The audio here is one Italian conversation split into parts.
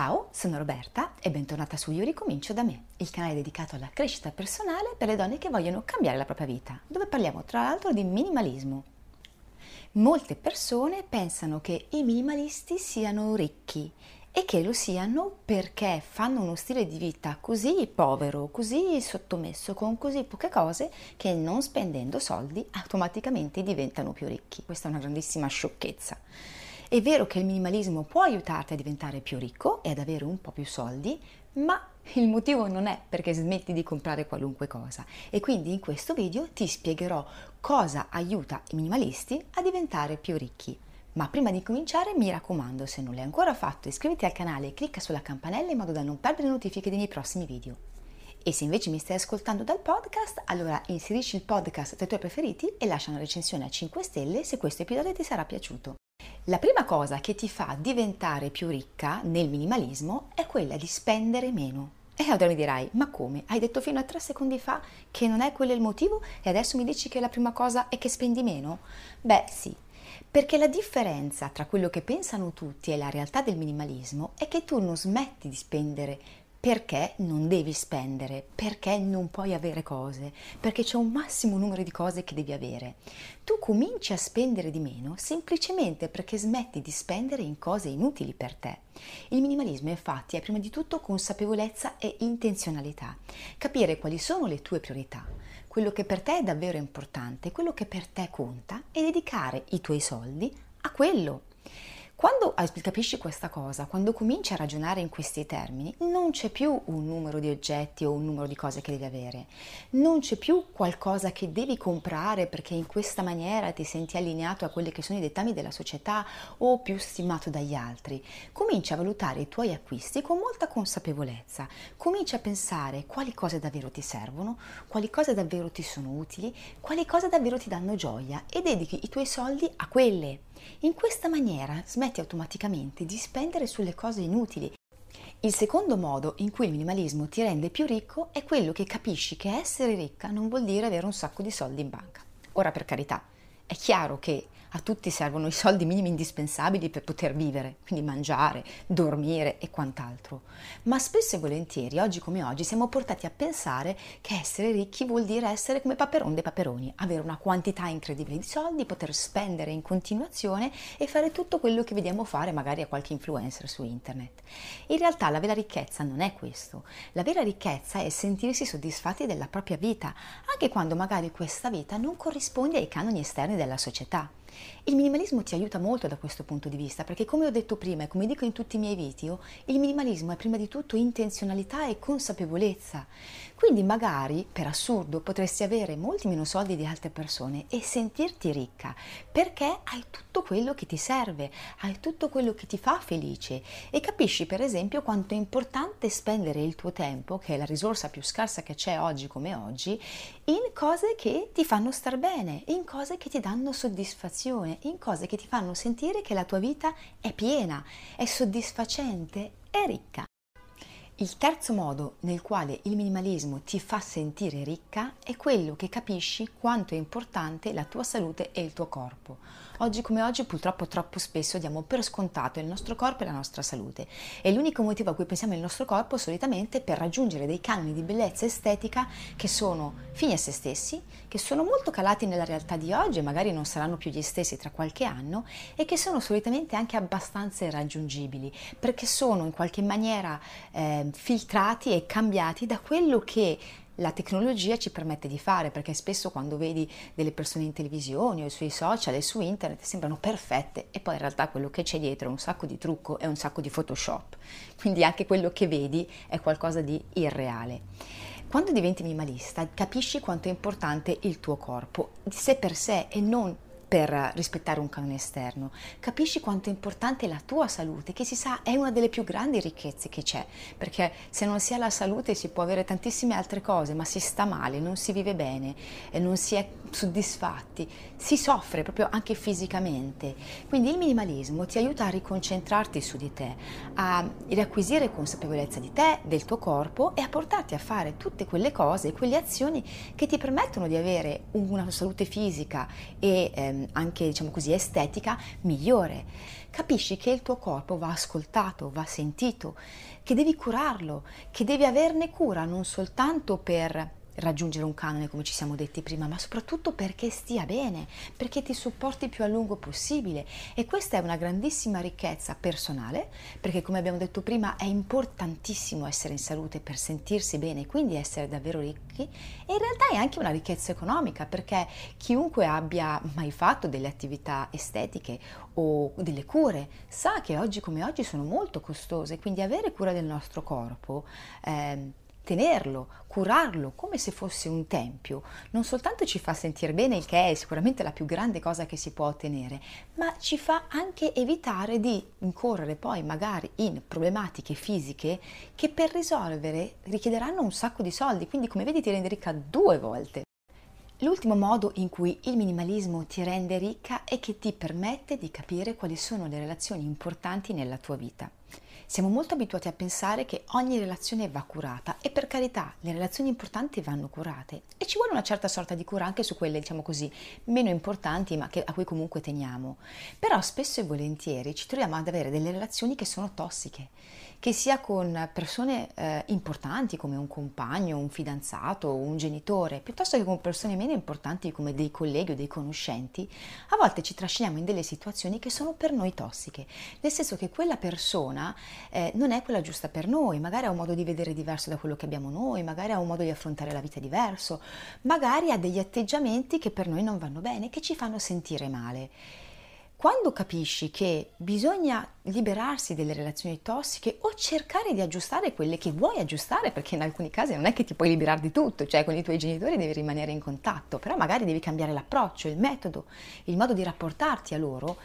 Ciao, sono Roberta e bentornata su Io ricomincio da me, il canale dedicato alla crescita personale per le donne che vogliono cambiare la propria vita, dove parliamo tra l'altro di minimalismo. Molte persone pensano che i minimalisti siano ricchi e che lo siano perché fanno uno stile di vita così povero, così sottomesso, con così poche cose, che non spendendo soldi automaticamente diventano più ricchi. Questa è una grandissima sciocchezza. È vero che il minimalismo può aiutarti a diventare più ricco e ad avere un po' più soldi, ma il motivo non è perché smetti di comprare qualunque cosa e quindi in questo video ti spiegherò cosa aiuta i minimalisti a diventare più ricchi. Ma prima di cominciare mi raccomando, se non l'hai ancora fatto, iscriviti al canale e clicca sulla campanella in modo da non perdere notifiche dei miei prossimi video. E se invece mi stai ascoltando dal podcast, allora inserisci il podcast tra i tuoi preferiti e lascia una recensione a 5 stelle se questo episodio ti sarà piaciuto. La prima cosa che ti fa diventare più ricca nel minimalismo è quella di spendere meno. E allora mi dirai, ma come? Hai detto fino a tre secondi fa che non è quello il motivo e adesso mi dici che la prima cosa è che spendi meno? Beh sì, perché la differenza tra quello che pensano tutti e la realtà del minimalismo è che tu non smetti di spendere perché non devi spendere, perché non puoi avere cose, perché c'è un massimo numero di cose che devi avere. Tu cominci a spendere di meno semplicemente perché smetti di spendere in cose inutili per te. Il minimalismo infatti è prima di tutto consapevolezza e intenzionalità, capire quali sono le tue priorità, quello che per te è davvero importante, quello che per te conta e dedicare i tuoi soldi a quello quando capisci questa cosa, quando cominci a ragionare in questi termini, non c'è più un numero di oggetti o un numero di cose che devi avere, non c'è più qualcosa che devi comprare perché in questa maniera ti senti allineato a quelli che sono i dettami della società o più stimato dagli altri. Cominci a valutare i tuoi acquisti con molta consapevolezza, cominci a pensare quali cose davvero ti servono, quali cose davvero ti sono utili, quali cose davvero ti danno gioia e dedichi i tuoi soldi a quelle. In questa maniera smetti automaticamente di spendere sulle cose inutili. Il secondo modo in cui il minimalismo ti rende più ricco è quello che capisci che essere ricca non vuol dire avere un sacco di soldi in banca. Ora per carità, è chiaro che a tutti servono i soldi minimi indispensabili per poter vivere, quindi mangiare, dormire e quant'altro. Ma spesso e volentieri, oggi come oggi, siamo portati a pensare che essere ricchi vuol dire essere come Paperon dei Paperoni, avere una quantità incredibile di soldi, poter spendere in continuazione e fare tutto quello che vediamo fare magari a qualche influencer su internet. In realtà la vera ricchezza non è questo. La vera ricchezza è sentirsi soddisfatti della propria vita, anche quando magari questa vita non corrisponde ai canoni esterni della società. Il minimalismo ti aiuta molto da questo punto di vista, perché come ho detto prima e come dico in tutti i miei video, il minimalismo è prima di tutto intenzionalità e consapevolezza. Quindi magari, per assurdo, potresti avere molti meno soldi di altre persone e sentirti ricca, perché hai tutto quello che ti serve, hai tutto quello che ti fa felice e capisci per esempio quanto è importante spendere il tuo tempo, che è la risorsa più scarsa che c'è oggi come oggi, in cose che ti fanno star bene, in cose che ti danno soddisfazione, in cose che ti fanno sentire che la tua vita è piena, è soddisfacente, è ricca. Il terzo modo nel quale il minimalismo ti fa sentire ricca è quello che capisci quanto è importante la tua salute e il tuo corpo. Oggi come oggi purtroppo troppo spesso diamo per scontato il nostro corpo e la nostra salute. E l'unico motivo a cui pensiamo il nostro corpo solitamente è per raggiungere dei canoni di bellezza estetica che sono fini a se stessi, che sono molto calati nella realtà di oggi e magari non saranno più gli stessi tra qualche anno e che sono solitamente anche abbastanza irraggiungibili perché sono in qualche maniera eh, filtrati e cambiati da quello che la tecnologia ci permette di fare, perché spesso quando vedi delle persone in televisione o sui social e su internet sembrano perfette e poi in realtà quello che c'è dietro è un sacco di trucco e un sacco di Photoshop. Quindi anche quello che vedi è qualcosa di irreale. Quando diventi minimalista capisci quanto è importante il tuo corpo di sé per sé e non per rispettare un canone esterno. Capisci quanto è importante la tua salute, che si sa è una delle più grandi ricchezze che c'è, perché se non si ha la salute si può avere tantissime altre cose, ma si sta male, non si vive bene, non si è soddisfatti, si soffre proprio anche fisicamente. Quindi il minimalismo ti aiuta a riconcentrarti su di te, a riacquisire consapevolezza di te, del tuo corpo e a portarti a fare tutte quelle cose, quelle azioni che ti permettono di avere una salute fisica e ehm, anche diciamo così estetica migliore. Capisci che il tuo corpo va ascoltato, va sentito, che devi curarlo, che devi averne cura non soltanto per raggiungere un canone come ci siamo detti prima, ma soprattutto perché stia bene, perché ti supporti più a lungo possibile. E questa è una grandissima ricchezza personale, perché come abbiamo detto prima è importantissimo essere in salute per sentirsi bene quindi essere davvero ricchi. E in realtà è anche una ricchezza economica, perché chiunque abbia mai fatto delle attività estetiche o delle cure sa che oggi come oggi sono molto costose, quindi avere cura del nostro corpo eh, tenerlo, curarlo come se fosse un tempio, non soltanto ci fa sentire bene, il che è sicuramente la più grande cosa che si può ottenere, ma ci fa anche evitare di incorrere poi magari in problematiche fisiche che per risolvere richiederanno un sacco di soldi, quindi come vedi ti rende ricca due volte. L'ultimo modo in cui il minimalismo ti rende ricca è che ti permette di capire quali sono le relazioni importanti nella tua vita. Siamo molto abituati a pensare che ogni relazione va curata e per carità le relazioni importanti vanno curate e ci vuole una certa sorta di cura anche su quelle diciamo così meno importanti ma che, a cui comunque teniamo. Però spesso e volentieri ci troviamo ad avere delle relazioni che sono tossiche che sia con persone eh, importanti come un compagno, un fidanzato, un genitore, piuttosto che con persone meno importanti come dei colleghi o dei conoscenti, a volte ci trasciniamo in delle situazioni che sono per noi tossiche, nel senso che quella persona eh, non è quella giusta per noi, magari ha un modo di vedere diverso da quello che abbiamo noi, magari ha un modo di affrontare la vita diverso, magari ha degli atteggiamenti che per noi non vanno bene, che ci fanno sentire male. Quando capisci che bisogna liberarsi delle relazioni tossiche o cercare di aggiustare quelle che vuoi aggiustare, perché in alcuni casi non è che ti puoi liberare di tutto, cioè con i tuoi genitori devi rimanere in contatto, però magari devi cambiare l'approccio, il metodo, il modo di rapportarti a loro,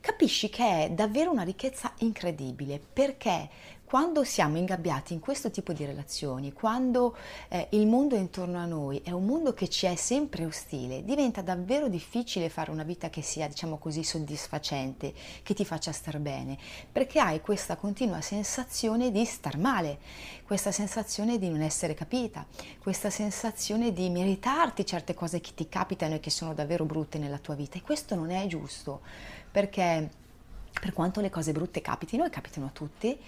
capisci che è davvero una ricchezza incredibile perché quando siamo ingabbiati in questo tipo di relazioni, quando eh, il mondo intorno a noi è un mondo che ci è sempre ostile, diventa davvero difficile fare una vita che sia, diciamo così, soddisfacente, che ti faccia star bene, perché hai questa continua sensazione di star male, questa sensazione di non essere capita, questa sensazione di meritarti certe cose che ti capitano e che sono davvero brutte nella tua vita e questo non è giusto, perché per quanto le cose brutte capitino e capitano a tutti,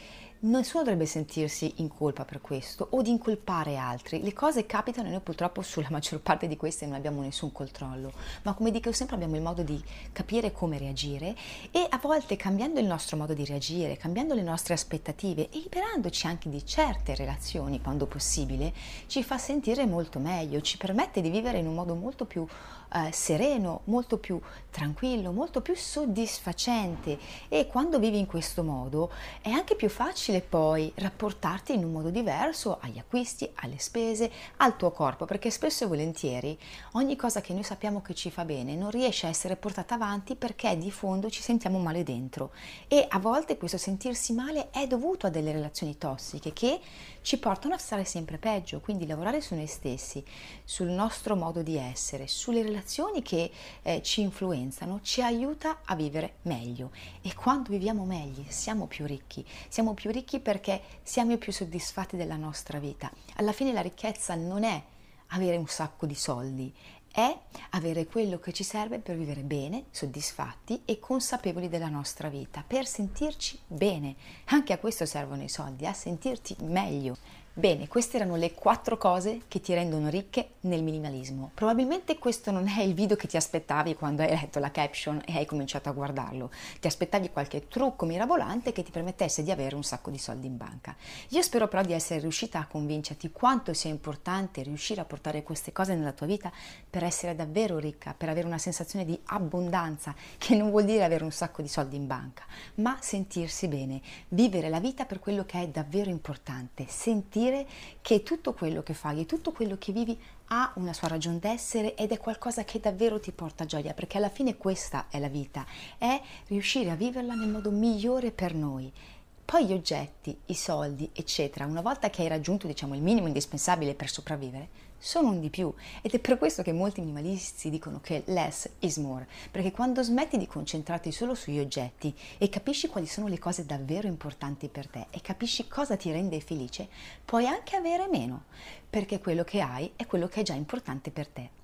Nessuno dovrebbe sentirsi in colpa per questo o di incolpare altri. Le cose capitano e noi purtroppo sulla maggior parte di queste non abbiamo nessun controllo, ma come dico sempre abbiamo il modo di capire come reagire e a volte cambiando il nostro modo di reagire, cambiando le nostre aspettative e liberandoci anche di certe relazioni quando possibile, ci fa sentire molto meglio, ci permette di vivere in un modo molto più eh, sereno, molto più tranquillo, molto più soddisfacente e quando vivi in questo modo è anche più facile difficile poi rapportarti in un modo diverso agli acquisti, alle spese, al tuo corpo, perché spesso e volentieri ogni cosa che noi sappiamo che ci fa bene non riesce a essere portata avanti perché di fondo ci sentiamo male dentro. E a volte questo sentirsi male è dovuto a delle relazioni tossiche che ci portano a stare sempre peggio, quindi lavorare su noi stessi, sul nostro modo di essere, sulle relazioni che eh, ci influenzano, ci aiuta a vivere meglio. E quando viviamo meglio siamo più ricchi, siamo più ricchi perché siamo più soddisfatti della nostra vita. Alla fine la ricchezza non è avere un sacco di soldi, è avere quello che ci serve per vivere bene, soddisfatti e consapevoli della nostra vita, per sentirci bene. Anche a questo servono i soldi, a sentirti meglio. Bene, queste erano le quattro cose che ti rendono ricche nel minimalismo. Probabilmente questo non è il video che ti aspettavi quando hai letto la caption e hai cominciato a guardarlo. Ti aspettavi qualche trucco mirabolante che ti permettesse di avere un sacco di soldi in banca. Io spero però di essere riuscita a convincerti quanto sia importante riuscire a portare queste cose nella tua vita per essere davvero ricca, per avere una sensazione di abbondanza, che non vuol dire avere un sacco di soldi in banca, ma sentirsi bene, vivere la vita per quello che è davvero importante, sentirsi capire che tutto quello che fai e tutto quello che vivi ha una sua ragione d'essere ed è qualcosa che davvero ti porta gioia, perché alla fine questa è la vita, è riuscire a viverla nel modo migliore per noi. Poi gli oggetti, i soldi, eccetera, una volta che hai raggiunto diciamo, il minimo indispensabile per sopravvivere, sono un di più ed è per questo che molti minimalisti dicono che less is more, perché quando smetti di concentrarti solo sugli oggetti e capisci quali sono le cose davvero importanti per te e capisci cosa ti rende felice, puoi anche avere meno, perché quello che hai è quello che è già importante per te.